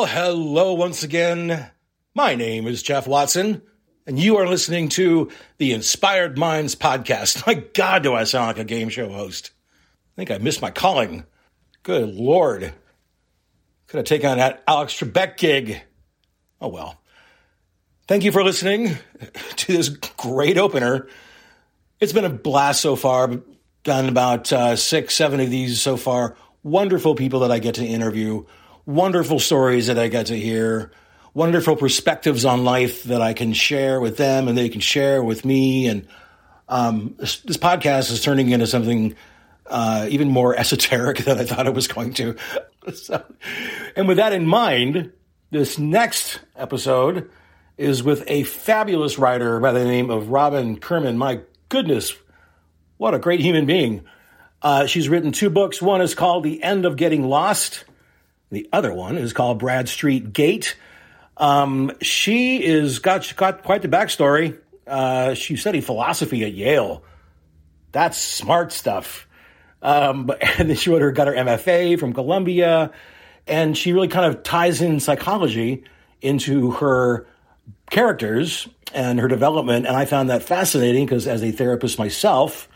Well, hello once again. My name is Jeff Watson, and you are listening to the Inspired Minds podcast. My God, do I sound like a game show host? I think I missed my calling. Good Lord. Could have taken on that Alex Trebek gig. Oh well. Thank you for listening to this great opener. It's been a blast so far. I've done about uh, six, seven of these so far. Wonderful people that I get to interview, wonderful stories that I get to hear, wonderful perspectives on life that I can share with them and they can share with me. And um, this, this, podcast is turning into something uh, even more esoteric than I thought it was going to. so, and with that in mind, this next episode is with a fabulous writer by the name of Robin Kirman. My goodness, what a great human being. Uh, she's written two books. One is called The End of Getting Lost. The other one is called Bradstreet Gate. Um, she is got got quite the backstory. Uh, she studied philosophy at Yale. That's smart stuff. Um, and then she wrote her got her MFA from Columbia, and she really kind of ties in psychology into her characters and her development. And I found that fascinating because as a therapist myself,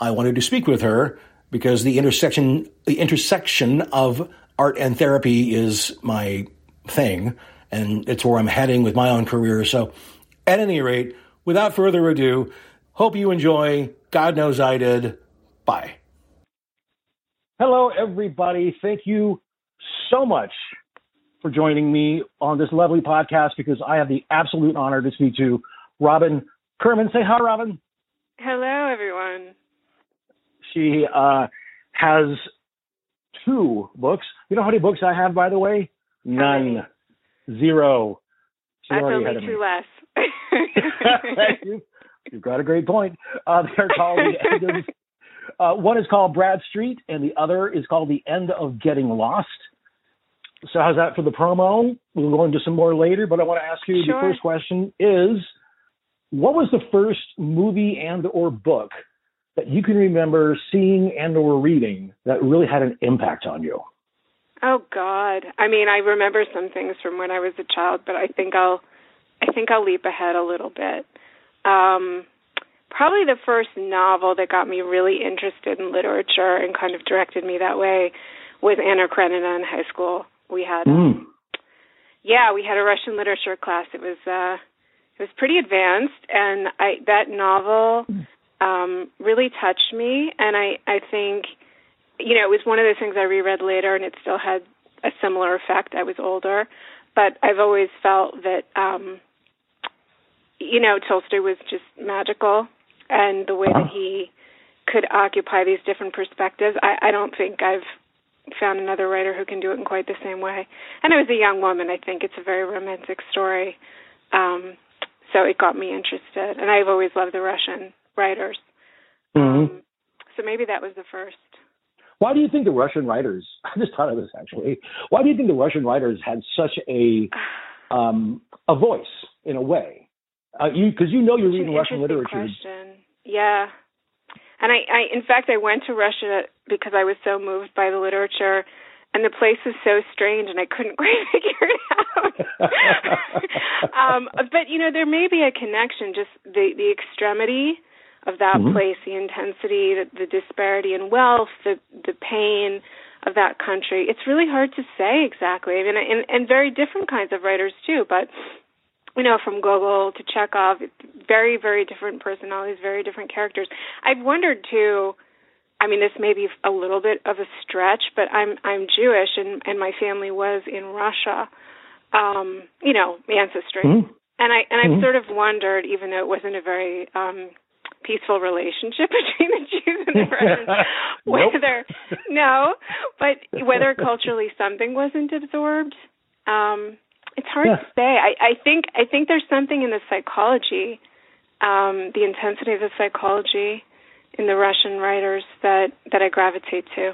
I wanted to speak with her because the intersection, the intersection of art and therapy is my thing. And it's where I'm heading with my own career. So at any rate, without further ado, hope you enjoy. God knows I did. Bye. Hello, everybody. Thank you so much for joining me on this lovely podcast because I have the absolute honor to speak to Robin Kirman. Say hi, Robin. Hello, everyone. She uh, has two books. You know how many books I have, by the way? None. Zero. She That's only two less. you, have got a great point. Uh, they're called the end of, uh, one is called Bradstreet, and the other is called The End of Getting Lost. So how's that for the promo? We'll go into some more later, but I want to ask you sure. the first question is what was the first movie and or book that you can remember seeing and or reading that really had an impact on you? Oh God. I mean, I remember some things from when I was a child, but I think I'll I think I'll leap ahead a little bit. Um probably the first novel that got me really interested in literature and kind of directed me that way was Anna Karenina in high school we had mm. yeah we had a russian literature class it was uh it was pretty advanced and i that novel um really touched me and i i think you know it was one of those things i reread later and it still had a similar effect i was older but i've always felt that um you know tolstoy was just magical and the way that he could occupy these different perspectives i i don't think i've found another writer who can do it in quite the same way. And I was a young woman. I think it's a very romantic story. Um, so it got me interested. And I've always loved the Russian writers. Mm-hmm. Um, so maybe that was the first. Why do you think the Russian writers? I just thought of this actually. Why do you think the Russian writers had such a um, a voice in a way? Uh, you because you know you're reading Russian literature. Question. Yeah, and I, I, in fact, I went to Russia because I was so moved by the literature, and the place was so strange, and I couldn't quite figure it out. um, but you know, there may be a connection, just the the extremity of that mm-hmm. place, the intensity, the, the disparity in wealth, the the pain of that country. It's really hard to say exactly. I mean, and, and very different kinds of writers too. But you know, from Gogol to Chekhov, very, very different personalities, very different characters. I've wondered too. I mean, this may be a little bit of a stretch, but I'm I'm Jewish, and and my family was in Russia. Um, you know, ancestry, mm-hmm. and I and mm-hmm. I've sort of wondered, even though it wasn't a very um, peaceful relationship between the Jews and the Russians, whether no, but whether culturally something wasn't absorbed. Um, it's hard yeah. to say. I, I think I think there's something in the psychology, um, the intensity of the psychology in the Russian writers that that I gravitate to.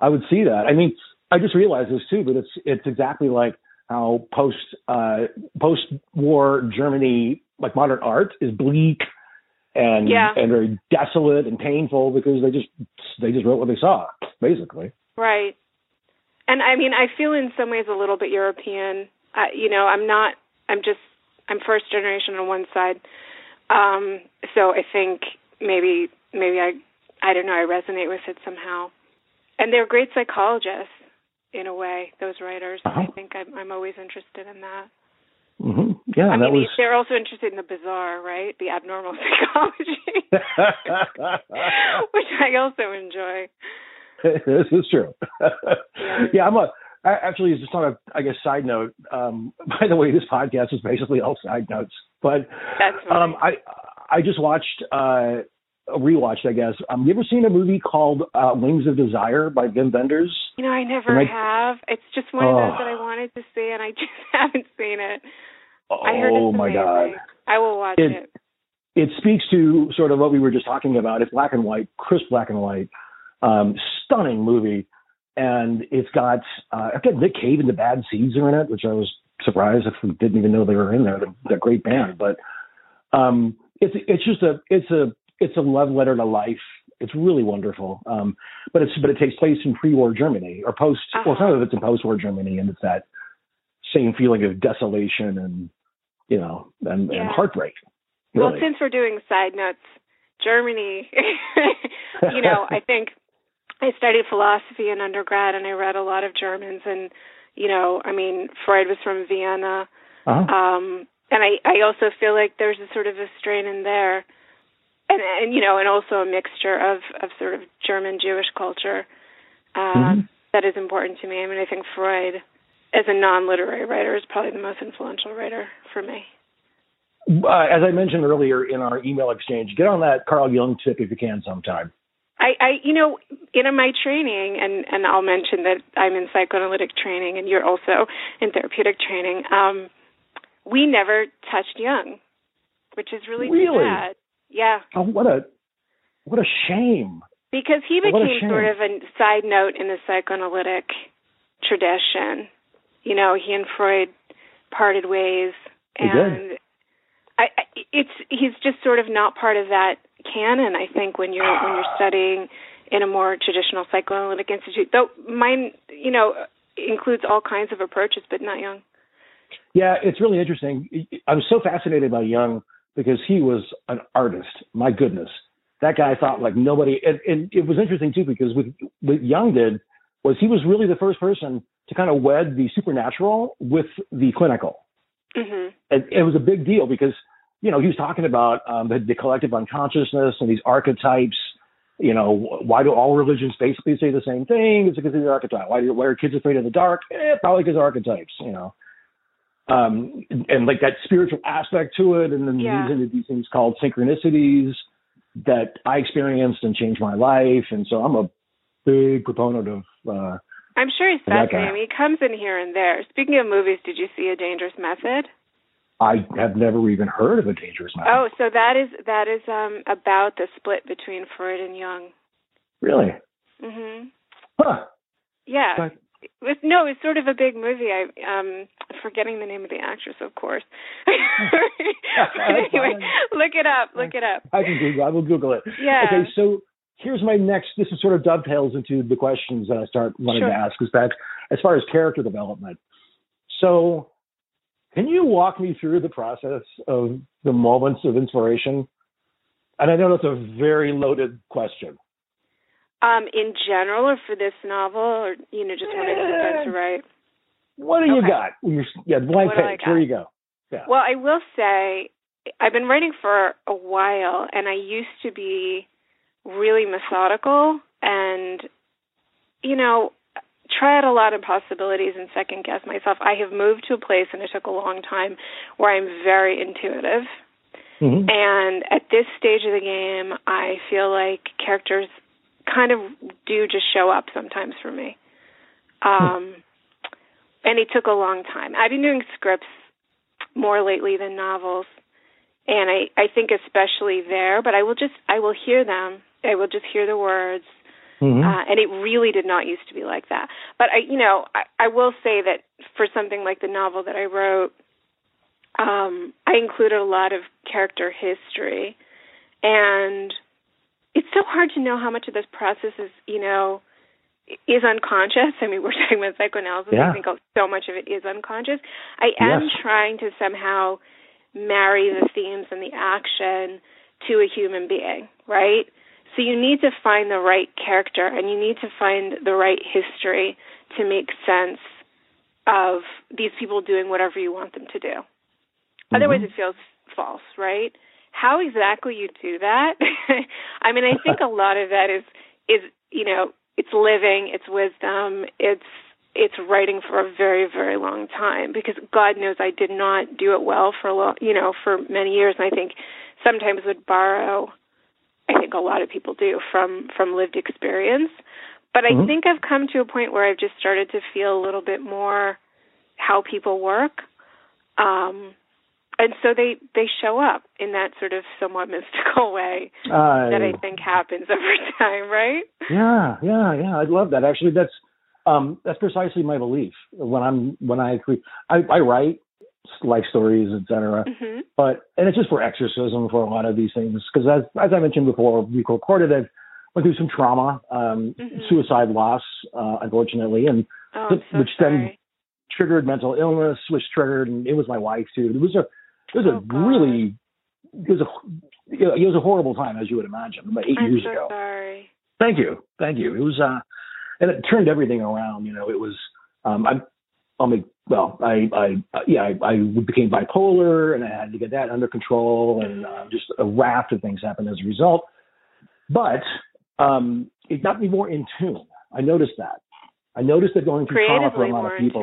I would see that. I mean, I just realized this too, but it's it's exactly like how post uh, post war Germany, like modern art, is bleak and yeah. and very desolate and painful because they just they just wrote what they saw, basically. Right. and I mean, I feel in some ways a little bit European. Uh, you know, I'm not. I'm just. I'm first generation on one side. Um, so I think maybe maybe I I don't know. I resonate with it somehow. And they're great psychologists in a way. Those writers. Uh-huh. I think I'm, I'm always interested in that. Mm-hmm. Yeah, I that mean, was. they're also interested in the bizarre, right? The abnormal psychology, which I also enjoy. this is true. Yeah. yeah, I'm a. I, actually, just on a, I guess, side note. Um, by the way, this podcast is basically all side notes. But um, I, I just watched, uh, rewatched, I guess. Um, you ever seen a movie called uh, Wings of Desire by Wim Wenders? You know, I never I- have. It's just one of those that I wanted to see, and I just haven't seen it. Oh my amazing. god! I will watch It- it. it speaks to sort of what we were just talking about. It's black and white, crisp black and white, um, stunning movie, and it's got uh, I've got Nick Cave and the Bad Seeds are in it, which I was surprised if we didn't even know they were in there. They're, they're a great band, but um, it's it's just a it's a it's a love letter to life. It's really wonderful. Um, but it's but it takes place in pre-war Germany or post. Well, some of it's in post-war Germany, and it's that same feeling of desolation and you know and, and Yeah. heartbreak. Well, since we're doing side notes, Germany, you know, I think I studied philosophy in undergrad and I read a lot of Germans and you know, I mean, Freud was from Vienna. Uh-huh. Um and I I also feel like there's a sort of a strain in there. And and you know, and also a mixture of of sort of German Jewish culture uh Mhm. that is important to me. I mean, I think Freud as a non-literary writer is probably the most influential writer for me. uh, as I mentioned earlier in our email exchange, get on that Carl Jung tip if you can sometime. I, I you know in my training and and I'll mention that I'm in psychoanalytic training and you're also in therapeutic training um we never touched Jung which is really, Really? sad yeah Oh, what a what a shame. because he became sort of a side note in the psychoanalytic tradition you know he and Freud parted ways and I, I it's he's just sort of not part of that canon I think when you're when you're studying in a more traditional psychoanalytic institute though mine you know includes all kinds of approaches but not Jung Yeah, it's really interesting. I'm so fascinated by Jung because he was an artist. My goodness, that guy thought like nobody. And, and it was interesting too because with what Jung did was he was really the first person to kind of wed the supernatural with the clinical. mhm it, it was a big deal because you know he was talking about um, the, the collective unconsciousness and these archetypes. You know, why do all religions basically say the same thing? It's because of the archetype. Why do why are kids afraid of the dark? Eh, probably because of archetypes. You know, um, and, and like that spiritual aspect to it, and then Yeah. these into these things called synchronicities that I experienced and changed my life. And so I'm a big proponent of. Uh, I'm sure he's fascinating he comes in here and there speaking of movies did you see a dangerous method I have never even heard of a dangerous Method. oh so that is that is um about the split between Freud and Jung really? mhm Huh. yeah But- It was no, it's sort of a big movie. I um forgetting the name of the actress, of course. anyway, look it up. Look it up. I can Google. I will Google it. Yeah. Okay, so here's my next. This is sort of dovetails into the questions that I start wanting Sure. to ask. Is that as far as character development? So, can you walk me through the process of the moments of inspiration? And I know that's a very loaded question. Um, in general, or for this novel, or you know, just when I sit to write. What do you got? You're, yeah, blank What page. Here you go. Yeah. Well, I will say I've been writing for a while, and I used to be really methodical and, you know, try out a lot of possibilities and second guess myself. I have moved to a place, and it took a long time, where I'm very intuitive. Mhm. And at this stage of the game, I feel like characters kind of do just show up sometimes for me. Um, and it took a long time. I've been doing scripts more lately than novels, and I I think especially there. But I will just I will hear them. I will just hear the words, Mhm. uh, and it really did not used to be like that. But I, you know, I, I will say that for something like the novel that I wrote, um, I included a lot of character history, and it's so hard to know how much of this process is, you know, is unconscious. I mean, we're talking about psychoanalysis. Yeah. I think so much of it is unconscious. I am Yes. trying to somehow marry the themes and the action to a human being, right? So you need to find the right character and you need to find the right history to make sense of these people doing whatever you want them to do. Mm-hmm. Otherwise, it feels false, right? How exactly you do that? I mean, I think a lot of that is is you know it's living, it's wisdom, it's it's writing for a very very long time because God knows I did not do it well for a long you know for many years, and I think sometimes would borrow. I think a lot of people do from from lived experience, but I Mhm. think I've come to a point where I've just started to feel a little bit more how people work. Um, and so they they show up in that sort of somewhat mystical way I, that I think happens over time, right? Yeah, yeah, yeah. I love that. Actually, that's um, that's precisely my belief. When I'm when I I, I write life stories, etc. hmm But and it's just for exorcism for a lot of these things because as as I mentioned before, we recorded it. Went through some trauma, um, Mhm. suicide loss, uh, unfortunately, and Oh, Which I'm so then- triggered mental illness, which triggered, and it was my wife too. It was a, it was Oh, a God. really, it was a, it was a horrible time, as you would imagine, about 8 I'm years so ago. sorry. Thank you, thank you. It was, uh, and it turned everything around. You know, it was, um, I, I'll make, well, I, I, uh, yeah, I, I became bipolar, and I had to get that under control, and uh, just a raft of things happened as a result. But um, it got me more in tune. I noticed that. I noticed that going through trauma for a lot of people.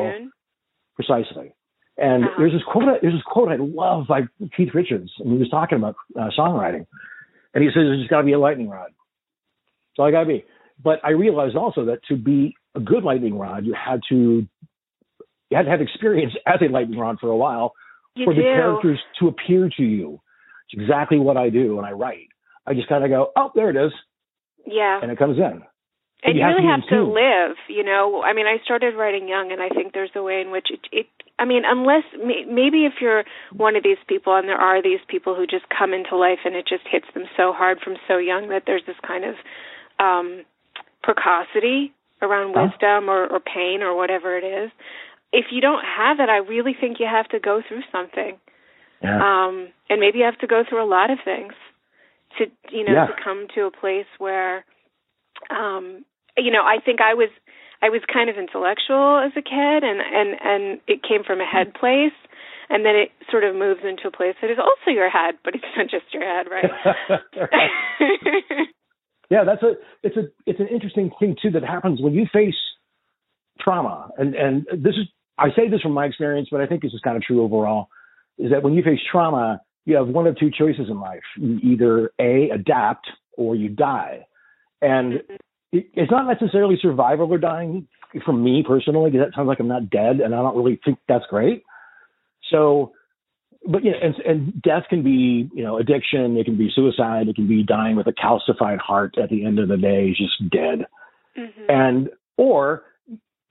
Precisely. And Uh-huh. there's this quote. There's this quote I love by Keith Richards, and he was talking about uh, songwriting, and he says there's got to be a lightning rod. So I got to be. But I realized also that to be a good lightning rod, you had to you had to have experience as a lightning rod for a while You for do. the characters to appear to you. It's exactly what I do when I write. I just kind of go, oh, there it is, yeah. and it comes in. and you you have to really be have to live you know i mean i started writing young and i think there's a way in which it, it i mean unless maybe if you're one of these people and there are these people who just come into life and it just hits them so hard from so young that there's this kind of um precocity around Huh? wisdom or, or pain or whatever it is if you don't have it i really think you have to go through something Yeah. um and maybe you have to go through a lot of things to you know Yeah. to come to a place where um you know i think i was i was kind of intellectual as a kid and and and it came from a head place and then it sort of moves into a place that is also your head but it's not just your head right yeah, that's a it's a it's an interesting thing too that happens when you face trauma, and and this is I say this from my experience, but I think this is kind of true overall. Is that when you face trauma, you have one of two choices in life: you either a adapt or you die, and it's not necessarily survival or dying for me personally because that sounds like I'm not dead, and I don't really think that's great. So but yeah, and, and death can be, you know, addiction. It can be suicide. It can be dying with a calcified heart at the end of the day, just dead. Mhm. And or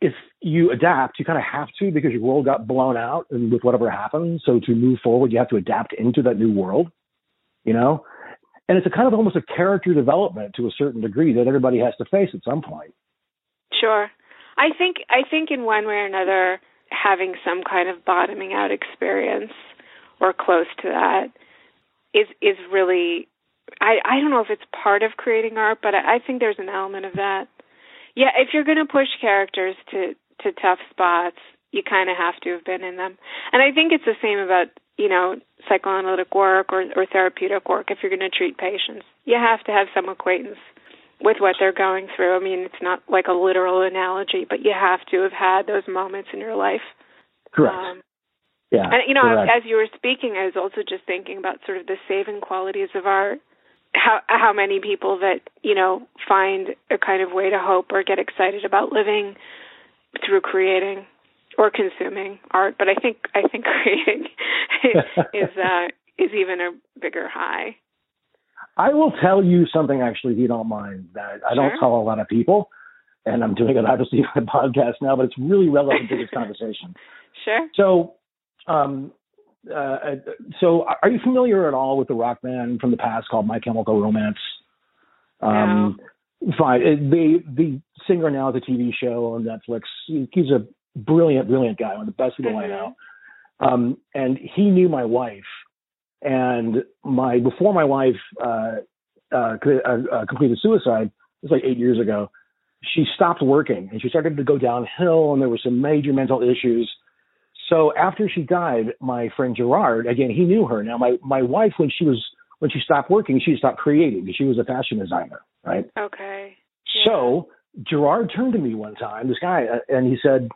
if you adapt, you kind of have to because your world got blown out and with whatever happened. So to move forward, you have to adapt into that new world, you know. And it's a kind of almost a character development to a certain degree that everybody has to face at some point. Sure. I think I think in one way or another having some kind of bottoming out experience or close to that is is really I I don't know if it's part of creating art, but I, I think there's an element of that. Yeah, if you're going to push characters to to tough spots, you kind of have to have been in them. And I think it's the same about, you know, psychoanalytic work or or therapeutic work if you're going to treat patients. You have to have some acquaintance with what they're going through. I mean, it's not like a literal analogy, but you have to have had those moments in your life. Correct. Um, yeah. and you know, correct. as you were speaking, I was also just thinking about sort of the saving qualities of art. How how many people that you know find a kind of way to hope or get excited about living through creating or consuming art. But I think I think creating is uh, is even a bigger high. I will tell you something actually, if you don't mind, that I don't tell a lot of people, and I'm doing it obviously on my podcast now, but it's really relevant to this conversation. Sure. So, um, uh, so are you familiar at all with the rock band from the past called My Chemical Romance? Um, Fine. It, the the singer now at the TV show on Netflix. He's a brilliant, brilliant guy. One of the best people mm-hmm. I know. Um, and he knew my wife, and my before my wife uh, uh, uh, completed suicide. It was like eight years ago. She stopped working and she started to go downhill, and there were some major mental issues. So after she died, my friend Gerard, again, he knew her. Now, my my wife, when she was when she stopped working, she stopped creating. She was a fashion designer, right? Okay. Yeah. So Gerard turned to me one time, this guy, uh, and he said,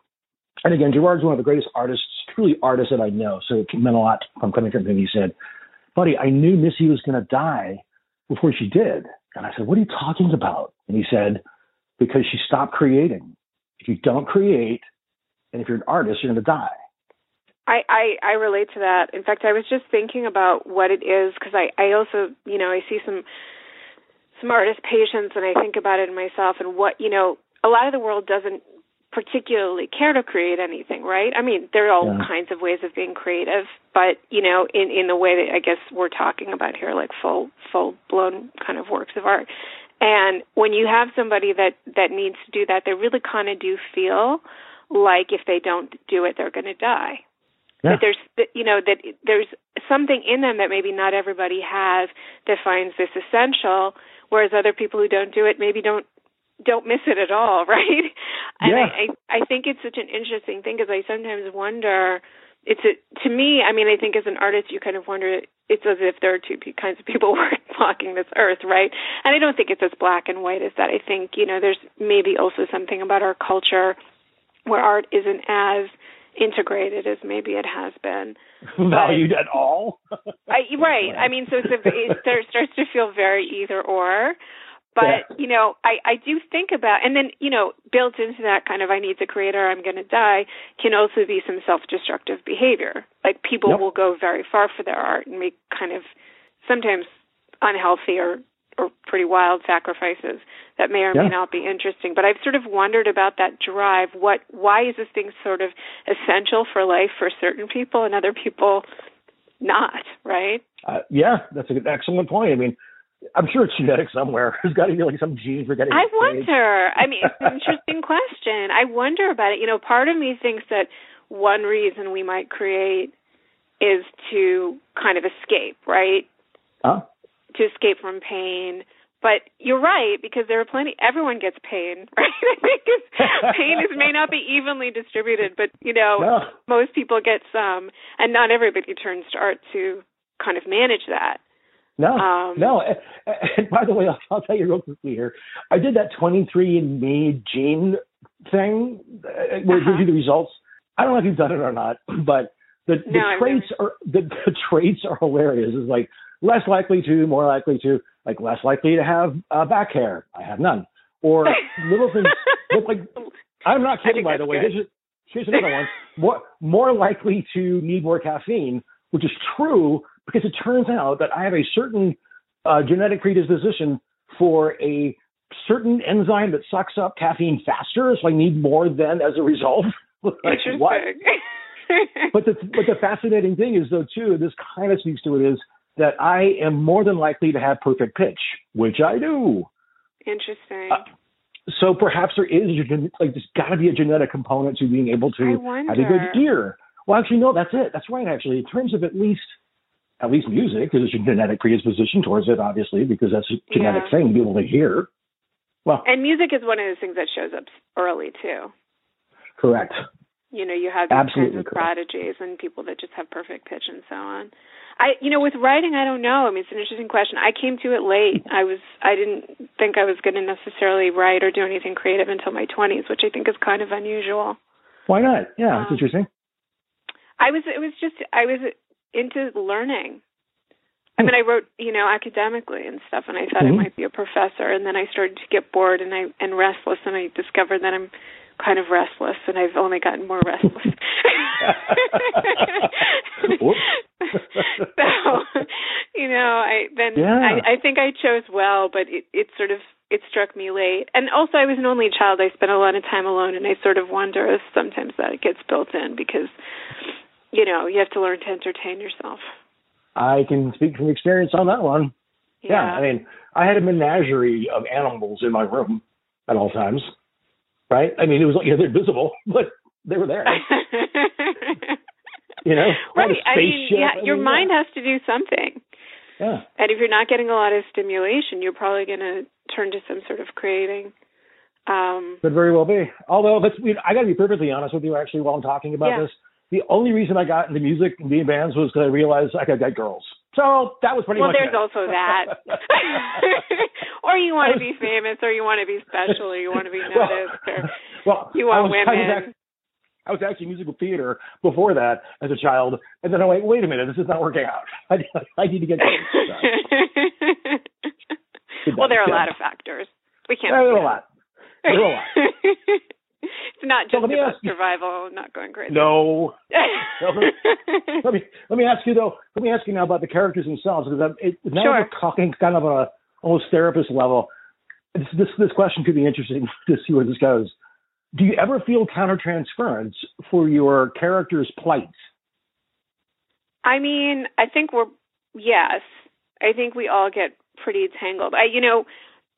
and again, Gerard's one of the greatest artists, truly artists that I know. So it meant a lot from coming from him. He said, buddy, I knew Missy was going to die before she did. And I said, what are you talking about? And he said, because she stopped creating. If you don't create, and if you're an artist, you're going to die. I, I I relate to that. In fact, I was just thinking about what it is because I I also you know I see some some artist patients and I think about it in myself and what you know a lot of the world doesn't particularly care to create anything, right? I mean, there are all yeah. kinds of ways of being creative, but you know, in in the way that I guess we're talking about here, like full full blown kind of works of art. And when you have somebody that that needs to do that, they really kind of do feel like if they don't do it, they're going to die. Yeah. That there's you know that there's something in them that maybe not everybody has that finds this essential, whereas other people who don't do it maybe don't don't miss it at all, right? And yeah. I, I I think it's such an interesting thing because I sometimes wonder. It's a, to me. I mean, I think as an artist, you kind of wonder. It's as if there are two kinds of people walking this earth, right? And I don't think it's as black and white as that. I think you know, there's maybe also something about our culture where art isn't as integrated as maybe it has been. Valued at all? I, right. I mean, so it's a, it starts to feel very either or. But yeah. you know, I I do think about, and then you know, built into that kind of I need to create or I'm going to die can also be some self-destructive behavior. Like people yep. will go very far for their art and make kind of sometimes unhealthy or or pretty wild sacrifices that may or yeah. may not be interesting. But I've sort of wondered about that drive. What why is this thing sort of essential for life for certain people and other people not? Right? Uh, yeah, that's an excellent point. I mean I'm sure it's genetic somewhere. There's got to be like some genes for getting. I wonder. I mean, it's an interesting question. I wonder about it. You know, part of me thinks that one reason we might create is to kind of escape, right? Huh? To escape from pain. But you're right because there are plenty. Everyone gets pain, right? I think pain is may not be evenly distributed, but you know, no. most people get some, and not everybody turns to art to kind of manage that. No, um, no. And by the way, I'll, I'll, tell you real quickly here. I did that 23andMe gene thing uh, where uh-huh. it gives you the results. I don't know if you've done it or not, but the, the no, traits are the, the traits are hilarious. It's like less likely to, more likely to, like less likely to have uh, back hair. I have none. Or little things. like I'm not kidding. By the way, here's, here's another one. More more likely to need more caffeine, which is true because it turns out that I have a certain uh, genetic predisposition for a certain enzyme that sucks up caffeine faster, so I need more than as a result. like, Interesting. but the but the fascinating thing is though too, this kind of speaks to it is that I am more than likely to have perfect pitch, which I do. Interesting. Uh, so perhaps there is like there's got to be a genetic component to being able to have a good ear. Well, actually, no, that's it. That's right. Actually, in terms of at least at least music, there's a genetic predisposition towards it, obviously, because that's a genetic yeah. thing to be able to hear. Well, and music is one of those things that shows up early too. Correct. You know, you have these Absolutely kinds of prodigies and people that just have perfect pitch and so on. I, you know, with writing, I don't know. I mean, it's an interesting question. I came to it late. I was, I didn't think I was going to necessarily write or do anything creative until my twenties, which I think is kind of unusual. Why not? Yeah, um, it's interesting. I was, it was just, I was into learning. I mean, I wrote, you know, academically and stuff, and I thought mm-hmm. I might be a professor. And then I started to get bored and I and restless, and I discovered that I'm kind of restless, and I've only gotten more restless. so, you know, I then yeah. I, I think I chose well, but it it sort of it struck me late. And also, I was an only child. I spent a lot of time alone, and I sort of wonder if sometimes that gets built in because you know, you have to learn to entertain yourself. I can speak from experience on that one. Yeah, yeah I mean, I had a menagerie of animals in my room at all times. Right? I mean, it was like you know, they're visible, but they were there. you know, right? I mean, yeah, your mind has to do something. Yeah. And if you're not getting a lot of stimulation, you're probably going to turn to some sort of creating. Um, Could very well be. Although, let's, I got to be perfectly honest with you, actually, while I'm talking about yeah. this. The only reason I got into music and being bands was because I realized I could get girls. So that was pretty well, much there's it. also that. or you want to be famous, or you want to be special, or you want to be noticed, well, or well, you want I was, women. I was, I was actually musical theater before that as a child, and then I went, wait a minute, this is not working out. I, I need to get. well, there are a lot of factors. We can't. There are a lot. There are a lot. It's not just so about survival, not going crazy. No. no. let me let me ask you though. Let me ask you now about the characters themselves because it, now sure. we're talking kind of a almost therapist level. This, this this question could be interesting to see where this goes. Do you ever feel countertransference for your character's plight? I mean, I think we're yes. I think we all get pretty tangled. I, you know,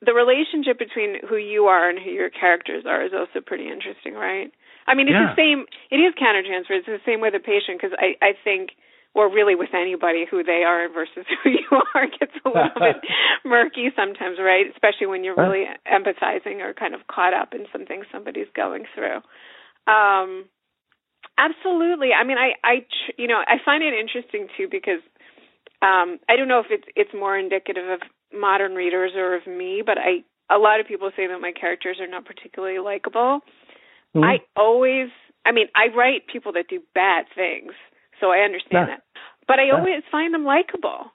the relationship between who you are and who your characters are is also pretty interesting, right? I mean, it's yeah. the same. It is countertransfer. It's the same with a patient because I, I think, or really with anybody, who they are versus who you are gets a little bit murky sometimes, right? Especially when you're really empathizing or kind of caught up in something somebody's going through. Um, absolutely. I mean, I, I, you know, I find it interesting too because um, I don't know if it's it's more indicative of modern readers or of me, but I a lot of people say that my characters are not particularly likable. Mm-hmm. I always, I mean, I write people that do bad things, so I understand yeah. that. But I yeah. always find them likable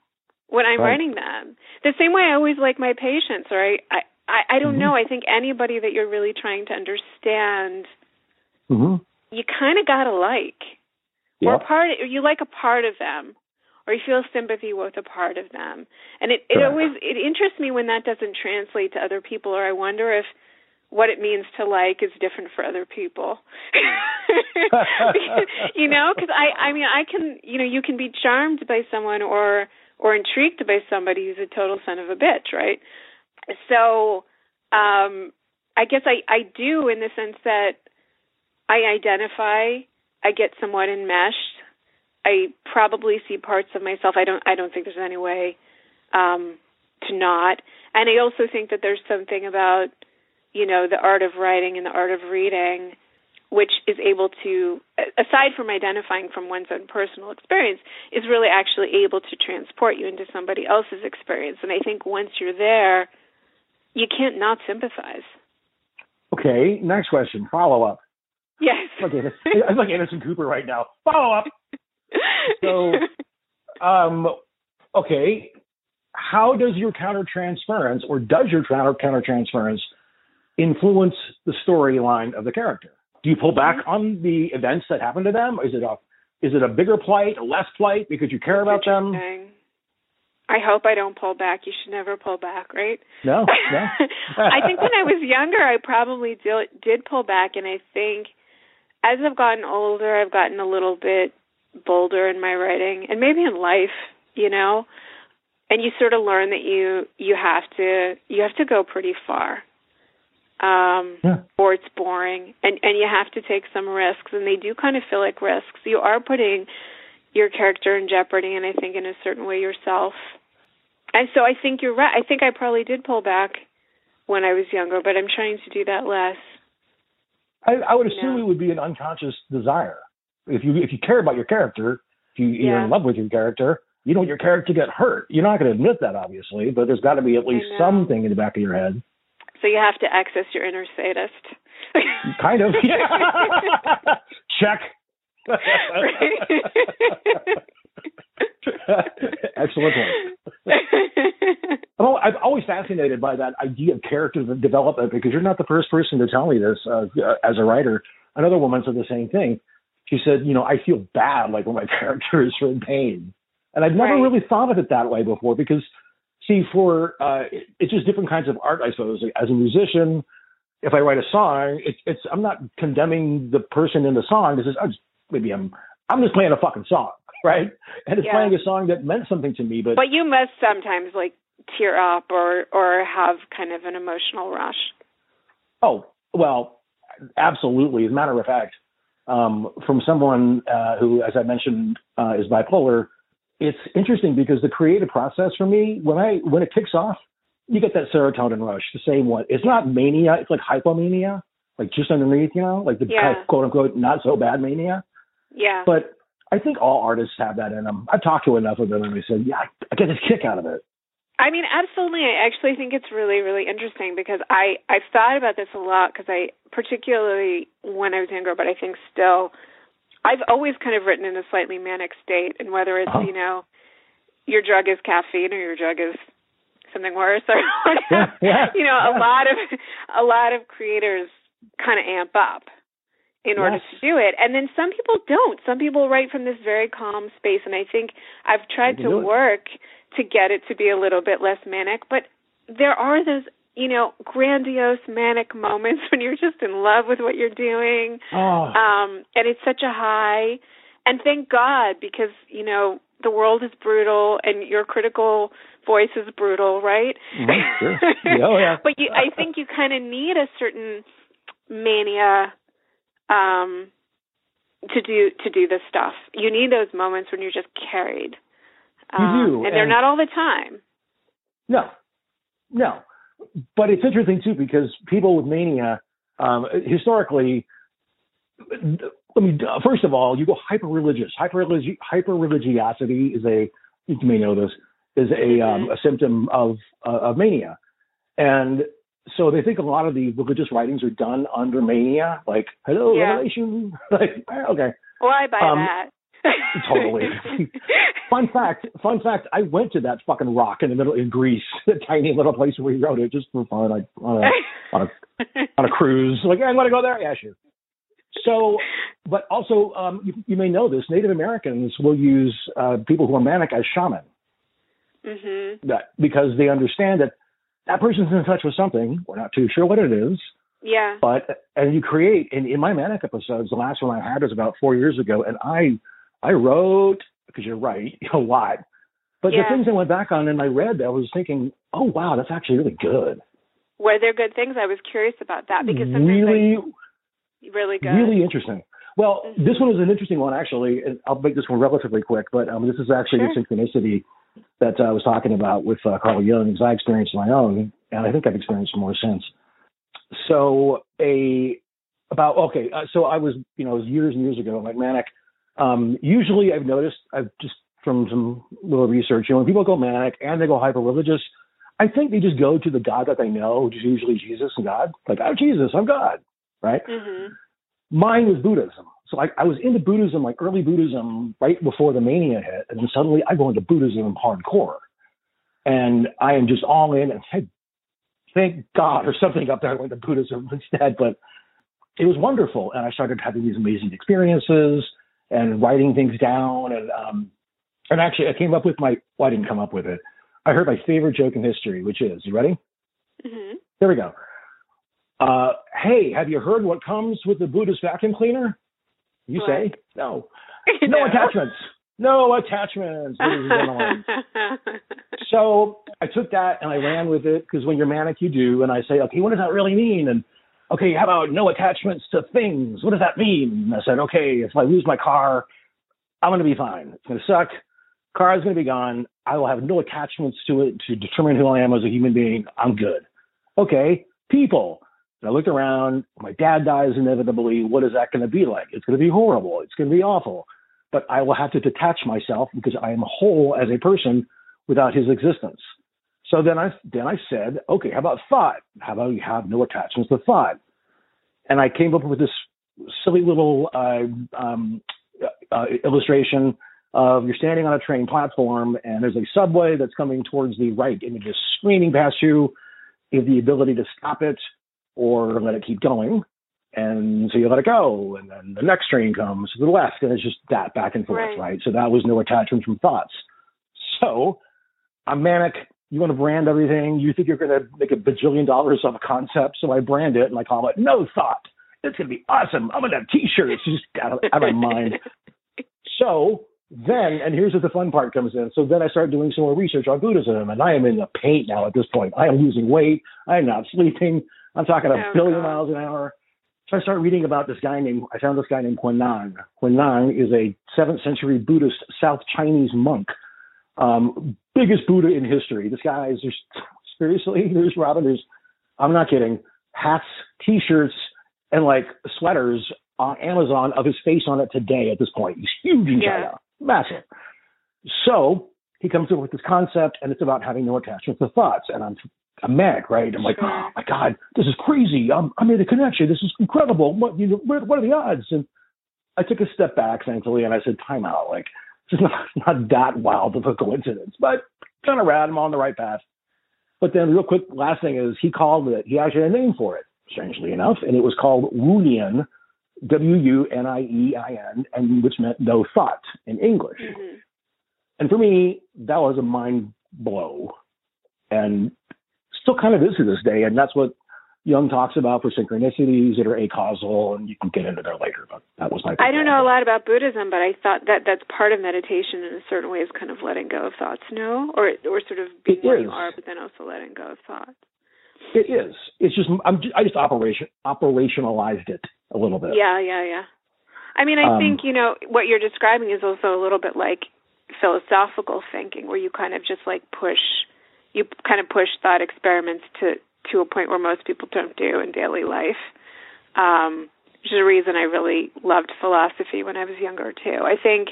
when I'm right. writing them. The same way I always like my patients, or I, I, I, I don't mm-hmm. know. I think anybody that you're really trying to understand, mm-hmm. you kind of gotta like, yep. or part, you like a part of them or you feel sympathy with a part of them. And it, it always it interests me when that doesn't translate to other people or I wonder if what it means to like is different for other people. you know, cuz I I mean I can, you know, you can be charmed by someone or or intrigued by somebody who's a total son of a bitch, right? So, um I guess I I do in the sense that I identify, I get somewhat enmeshed I probably see parts of myself. I don't. I don't think there's any way um, to not. And I also think that there's something about, you know, the art of writing and the art of reading, which is able to, aside from identifying from one's own personal experience, is really actually able to transport you into somebody else's experience. And I think once you're there, you can't not sympathize. Okay. Next question. Follow up. Yes. Okay. I'm like Anderson Cooper right now. Follow up. So, um, okay, how does your countertransference, or does your counter countertransference, influence the storyline of the character? Do you pull back Mm-hmm. on the events that happen to them? Is it a is it a bigger plight, a less plight because you care about them? I hope I don't pull back. You should never pull back, right? No, no. I think when I was younger, I probably did, did pull back, and I think as I've gotten older, I've gotten a little bit bolder in my writing and maybe in life you know? And you sort of learn that you you have to you have to go pretty far. Um yeah. or it's boring and and you have to take some risks and they do kind of feel like risks. You are putting your character in jeopardy and i think in a certain way yourself. And so i think you're right. I think i probably did pull back when i was younger but i'm trying to do that less. I, I would assume it would be an unconscious desire if you if you care about your character, if you, you're in love with your character, you don't want your character to get hurt. You're not going to admit that, obviously, but there's got to be at least something in the back of your head. so you have to access your inner sadist Kind of. Check. Excellent point. Well, I'm always fascinated by that idea of character development because you're not the first person to tell me this uh, as a writer. Another woman said the same thing. She said, you know, I feel bad like when my characters are in pain. And I've never Right. really thought of it that way before because, see, for uh, it- it's just different kinds of art, I suppose. As a musician, if I write a song, it, it's I'm not condemning the person in the song. This is I'm just, maybe I'm I'm just playing a fucking song, right? And it's Yeah. playing a song that meant something to me, but But you must sometimes like tear up or or have kind of an emotional rush? Oh well, absolutely. As a matter of fact, um, from someone uh, who, as I mentioned, uh, is bipolar, it's interesting because the creative process for me, when I when it kicks off, you get that serotonin rush, the same one. It's not mania, it's like hypomania, like just underneath, you know, like the Yeah. of quote unquote not so bad mania. Yeah. But I think all artists have that in them. I've talked to enough of them and they said, yeah, I, I get this kick out of it. I mean, absolutely. I actually think it's really, really interesting because I I've thought about this a lot because I, particularly when I was younger, but I think still, I've always kind of written in a slightly manic state, and whether it's Oh. you know, your drug is caffeine or your drug is something worse or. Yeah, yeah, you know, a lot of a lot of creators kind of amp up in order Yes. to do it. And then some people don't. Some people write from this very calm space and I think I've tried to can do it. work to get it to be a little bit less manic, but there are those, you know, grandiose manic moments when you're just in love with what you're doing. Oh, Um and it's such a high and thank God because, you know, the world is brutal and your critical voice is brutal, right? Mhm, sure. Yeah, oh, yeah. but you I think you kind of need a certain mania um to do to do this stuff. You need those moments when you're just carried. You Um, do, and they're not all the time. No, no. But it's interesting too because people with mania, um, historically, let me first of all, you go hyper religious. Hyper religiosity is a you may know this is a um, Mhm. a symptom of uh, of mania, and so they think a lot of the religious writings are done under mania, like hello Yeah. revelation, like okay. Well, I buy Um, that. totally. Fun fact, fun fact. I went to that fucking rock in the middle in Greece, the tiny little place where we wrote it, just for fun, like on a on a on a cruise. Like, yeah, I want to go there. Yeah, sure. So, but also, um, you, you may know this: Native Americans will use uh, people who are manic as shaman, mhm. that because they understand that that person's in touch with something. We're not too sure what it is, Yeah. but and you create. In, in my manic episodes, the last one I had was about four years ago, and I I wrote because you're right a lot. But Yeah. the things I went back on and I read, I was thinking, oh wow, that's actually really good. Were there good things? I was curious about that because really, I, really good. really interesting. Well, Mhm. this one is an interesting one actually, and I'll make this one relatively quick. But um, this is actually Sure. the synchronicity that I was talking about with uh, Carl Jung, because I experienced my own, and I think I've experienced more since. So a about okay, uh, so I was you know it was years and years ago, like manic. Um, usually, I've noticed I've just from some little research, you know, when people go manic and they go hyper religious, I think they just go to the God that they know, which is usually Jesus and God. Like, I'm Jesus, I'm God, right? Mhm. mine was Buddhism. So I, I was into Buddhism, like early Buddhism, right before the mania hit, and then suddenly I go into Buddhism hardcore, and I am just all in. And thank, thank God, or something up there, I went to Buddhism instead. But it was wonderful, and I started having these amazing experiences and writing things down, and um, and actually I came up with my. Well, I didn't come up with it. I heard my favorite joke in history, which is, you ready? Mhm. There we go. Uh, hey, have you heard what comes with the Buddhist vacuum cleaner? You say no. No attachments. No attachments. and gentlemen. so I took that and I ran with it because when you're manic, you do. And I say, okay, what does that really mean? And okay, how about no attachments to things? What does that mean? And I said, okay, if I lose my car, I'm going to be fine. It's going to suck. Car is going to be gone. I will have no attachments to it to determine who I am as a human being. I'm good. Okay, people. And I looked around. My dad dies inevitably. What is that going to be like? It's going to be horrible. It's going to be awful. But I will have to detach myself because I am whole as a person without his existence. So then I then I said, okay, how about thought? How about you have no attachments to thought? And I came up with this silly little uh, um, uh, illustration of you're standing on a train platform and there's a subway that's coming towards the right and it's just screaming past you. You have the ability to stop it or let it keep going. And so you let it go, and then the next train comes to the left, and it's just that back and forth, Right. right? So that was no attachment from thoughts. So I'm manic. You want to brand everything. You think you're going to make a bajillion dollars off a concept. So I brand it and I call it No Thought. It's going to be awesome. I'm going to have t-shirts just out of, out of my mind. So then, and here's where the fun part comes in. So then I start doing some more research on Buddhism, and I am in the paint now at this point. I am losing weight. I am not sleeping. I'm talking a Oh, billion God. miles an hour. So I start reading about this guy named, I found this guy named Huineng. Huineng is a 7th century Buddhist South Chinese monk. Um, biggest Buddha in history. This guy is just, seriously, there's Robin, there's, I'm not kidding, hats, t-shirts, and like sweaters on Amazon of his face on it today at this point. He's huge in Yeah. China, massive. So he comes up with this concept, and it's about having no attachment to thoughts. And I'm I'm manic, right? I'm like, Sure. oh my god, this is crazy. I'm, I made a connection. This is incredible. What you know, what, what are the odds? And I took a step back, thankfully, and I said, time out. Like, it's not not that wild of a coincidence, but kind of rad. I'm on the right path. But then, real quick, last thing is he called it. He actually had a name for it, strangely enough, and it was called Wunian, W U N I E I N, and which meant no thought in English. Mhm. And for me, that was a mind blow, and still kind of is to this day. And that's what Jung talks about for synchronicities that are acausal, and you can get into there later. But that was my. I don't know a lot about Buddhism, but I thought that that's part of meditation in a certain way is kind of letting go of thoughts, no? Or or sort of being It you are, but then also letting go of thoughts. It is. It's just I'm. ju- I just operation operationalized it a little bit. Yeah, yeah, yeah. I mean, I Um, think, you know, what you're describing is also a little bit like philosophical thinking where you kind of just like push you kind of push thought experiments to to a point where most people don't do in daily life. Um which is a reason I really loved philosophy when I was younger too. I think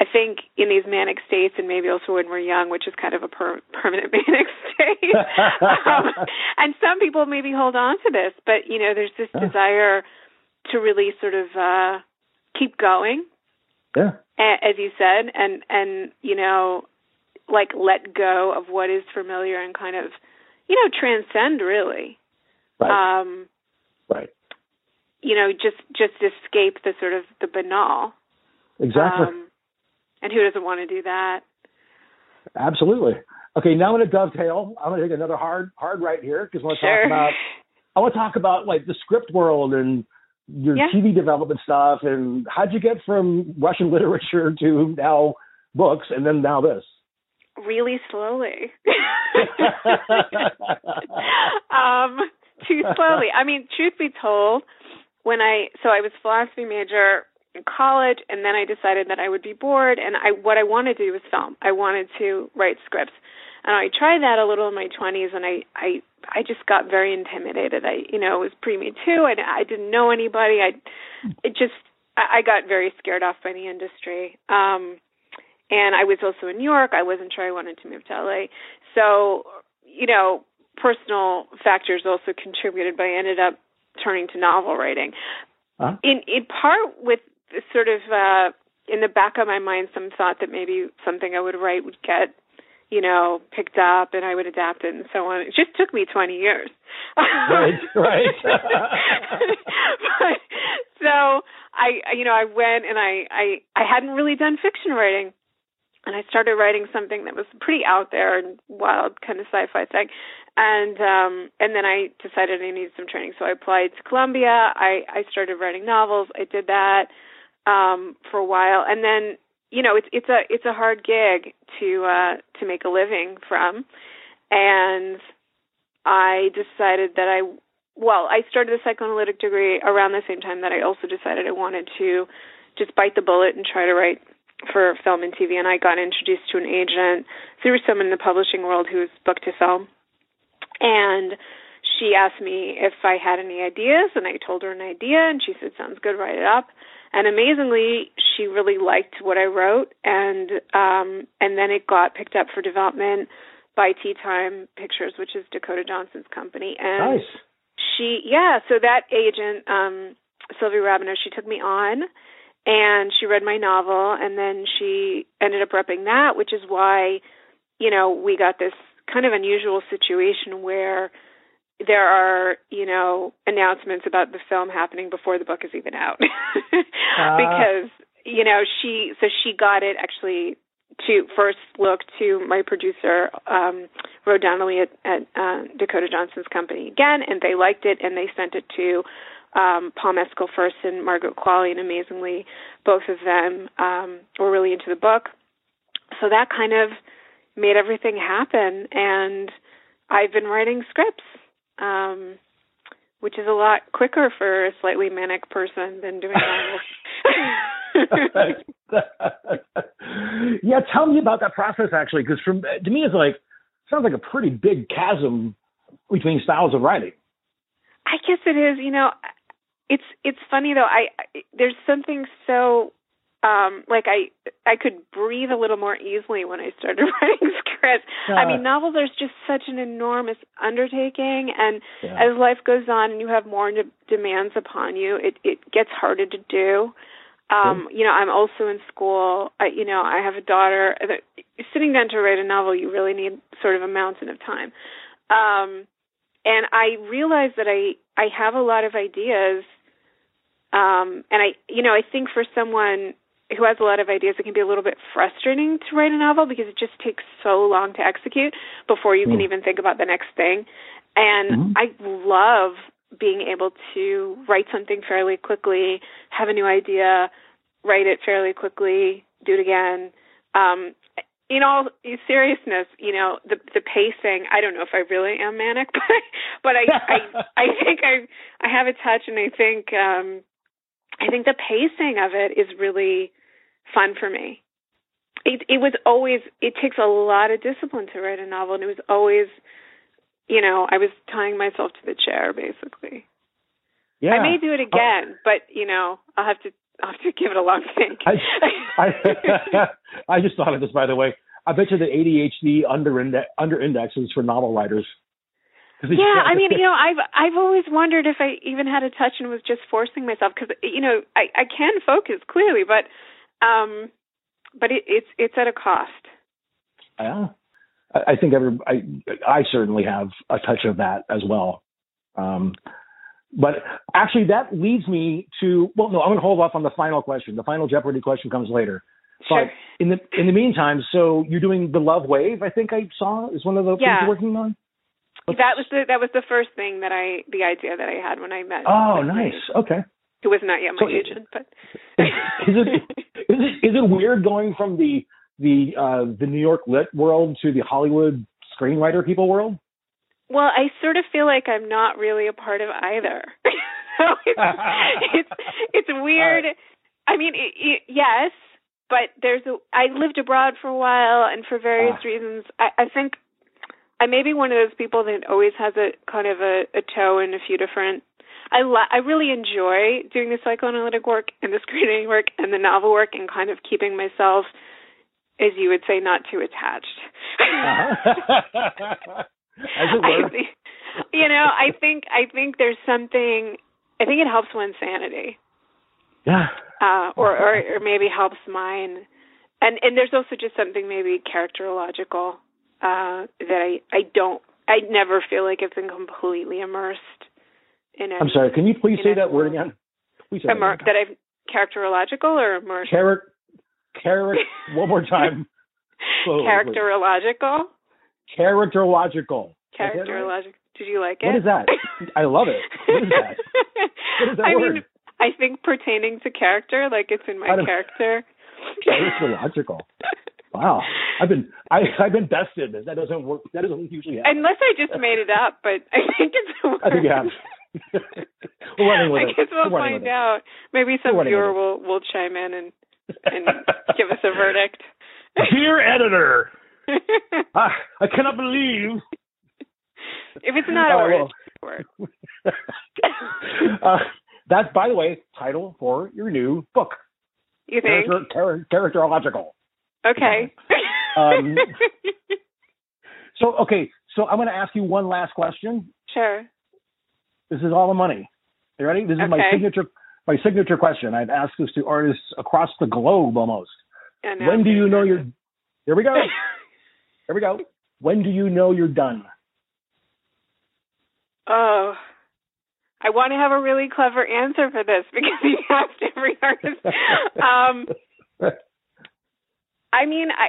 I think in these manic states and maybe also when we're young, which is kind of a per- permanent manic state. um, and some people maybe hold on to this, but you know, there's this Yeah. desire to really sort of uh keep going Yeah. a- as you said and and you know like let go of what is familiar and kind of you know transcend really Right. um right. you know just just escape the sort of the banal Exactly. um and who doesn't want to do that Absolutely. Okay. Now I'm going to dovetail. I'm going to take another hard hard right here because I want to sure talk about I want to talk about like the script world and your Yeah. TV development stuff and how'd you get from Russian literature to now books and then now this. Really slowly. Um too slowly. I mean truth be told when i so i was philosophy major in college and then i decided that i would be bored and i what i wanted to do was film. I wanted to write scripts. And i tried that a little in my twenties and i i i just got very intimidated. I you know it was pre me too and i didn't know anybody. I it just i I got very scared off by the industry. Um and I was also in New York. I wasn't sure I wanted to move to LA. So, you know, personal factors also contributed, but I ended up turning to novel writing. Huh? In in part with sort of uh in the back of my mind some thought that maybe something I would write would get you know, picked up and I would adapt it and so on. It just took me 20 years. Right, right. but, so I, you know, I went and I, I, I hadn't really done fiction writing and I started writing something that was pretty out there and wild kind of sci-fi thing. And um and then I decided I needed some training. So I applied to Columbia. I I started writing novels. I did that um for a while and then you know, it's it's a it's a hard gig to uh to make a living from. And I decided that I well, I started a psychoanalytic degree around the same time that I also decided I wanted to just bite the bullet and try to write for film and TV, and I got introduced to an agent through someone in the publishing world who was booked to film. And she asked me if I had any ideas, and I told her an idea, and she said, "Sounds good, write it up." And amazingly, she really liked what I wrote, and um, and then it got picked up for development by TeaTime Pictures, which is Dakota Johnson's company, and nice. she yeah so that agent um Sylvie Rabineau she took me on and she read my novel and then she ended up repping that which is why you know we got this kind of unusual situation where there are you know announcements about the film happening before the book is even out Ah. because you know she so she got it actually to first look to my producer um Ro Donnelly at, at uh, Dakota Johnson's company again, and they liked it, and they sent it to um, Paul Mescal first and Margaret Qualley, and amazingly, both of them um, were really into the book. So that kind of made everything happen, and I've been writing scripts, um, which is a lot quicker for a slightly manic person than doing novels. yeah, tell me about that process actually, because from to me it's like sounds like a pretty big chasm between styles of writing. I guess it is. You know, it's it's funny though. I, I there's something so um like I I could breathe a little more easily when I started writing scripts. Uh, I mean, novels are just such an enormous undertaking, and yeah. as life goes on and you have more de- demands upon you, it it gets harder to do. Um, you know, I'm also in school. I, you know, I have a daughter. Sitting down to write a novel, you really need sort of a mountain of time. Um, and I realize that I I have a lot of ideas. Um, and I, you know, I think for someone who has a lot of ideas, it can be a little bit frustrating to write a novel because it just takes so long to execute before you mm. can even think about the next thing. And mm. I love being able to write something fairly quickly, have a new idea, write it fairly quickly, do it again. Um, in all seriousness, you know, the the pacing, I don't know if I really am manic, but but I I, I think I I have a touch and I think um I think the pacing of it is really fun for me. It it was always it takes a lot of discipline to write a novel and it was always you know, I was tying myself to the chair basically. Yeah. I may do it uh, again, but you know, I'll have to I'll have to give it a long think. I, I, I just thought of this by the way. I bet you the ADHD under index under indexes for novel writers. Yeah, I mean, you know, I've I've always wondered if I even had a touch and was just forcing myself because you know I I can focus clearly, but um, but it, it's it's at a cost. Yeah. I think every I I certainly have a touch of that as well. Um, but actually, that leads me to well, no, I'm going to hold off on the final question. The final Jeopardy question comes later. Sure. But in the in the meantime, so you're doing the Love Wave. I think I saw is one of the yeah. things you're working on. That was the that was the first thing that I the idea that I had when I met. Oh, nice. Okay. Who was not yet my so agent, but is, is it is it is it weird going from the the uh, the New York lit world to the Hollywood screenwriter people world? Well, I sort of feel like I'm not really a part of either. so it's, it's it's weird. Right. I mean, it, it, yes, but there's a. I lived abroad for a while, and for various ah. reasons, I, I think I may be one of those people that always has a kind of a, a toe in a few different. I lo- I really enjoy doing the psychoanalytic work and the screenwriting work and the novel work and kind of keeping myself as you would say, not too attached. uh-huh. As. Think, you know, I think I think there's something. I think it helps one's sanity. Yeah. Uh, or, or or maybe helps mine, and and there's also just something maybe characterological uh, that I I don't I never feel like I've been completely immersed in it. I'm sorry. Can you please say that word again? Please say Immer- that I've characterological or immersed. Char- Character. one more time. Characterological. Characterological. Characterological. Did you like it? What is that? I love it. What is that? What is that I word? mean, I think pertaining to character, like it's in my character. Characterological. Wow, I've been I, I've been bested. That doesn't work. That doesn't usually happen. Unless I just made it up, but I think it's a word. I think you have. We're running with I it. guess we'll We're find out. Maybe some viewer will will chime in and and give us a verdict. Dear editor, I, I cannot believe. If it's not a word, a word. uh, that's, by the way, title for your new book. You think? Character, characterological. Okay. um, so, okay, so I'm going to ask you one last question. Sure. This is all the money. You ready? This is okay. my signature my signature question. I've asked this to artists across the globe almost. When do you know you're here we go. here we go. When do you know you're done? Oh. I want to have a really clever answer for this because you asked every artist. Um I mean I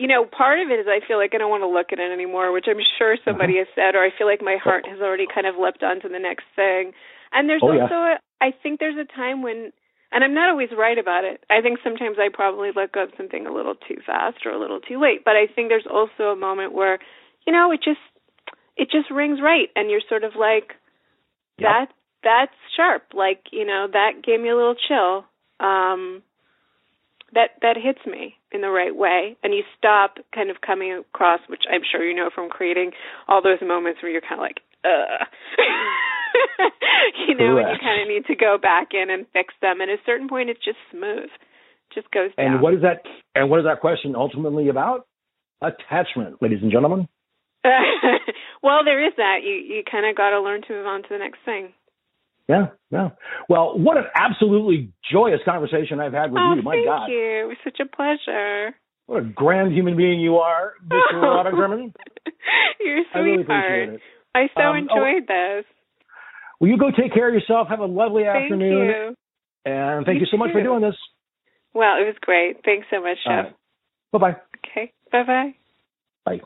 you know, part of it is I feel like I don't want to look at it anymore, which I'm sure somebody uh-huh. has said, or I feel like my heart has already kind of leapt onto the next thing. And there's Oh, yeah. also, a, I think there's a time when, and I'm not always right about it. I think sometimes I probably let go of something a little too fast or a little too late. But I think there's also a moment where, you know, it just, it just rings right, and you're sort of like, Yep. that, that's sharp. Like, you know, that gave me a little chill. Um, that that hits me in the right way. And you stop kind of coming across which i'm sure you know from creating all those moments where you're kind of like uh you know and you kind of need to go back in and fix them. And at a certain point it's just smooth. Just goes down. And what is that? And what is that question ultimately about? Attachment, ladies and gentlemen. well there is that. You you kind of got to learn to move on to the next thing Yeah, yeah. Well, what an absolutely joyous conversation I've had with oh you. My thank God, you it was such a pleasure what a grand human being you are, Mr. Lotta German. you're a I really sweetheart appreciate it. I so Um, oh, enjoyed this Will you go take care of yourself? Have a lovely afternoon. thank afternoon. you And thank You you, so much for doing this. Well, it was great. Thanks so much, Chef. right. Bye bye. Okay. Bye bye. Bye.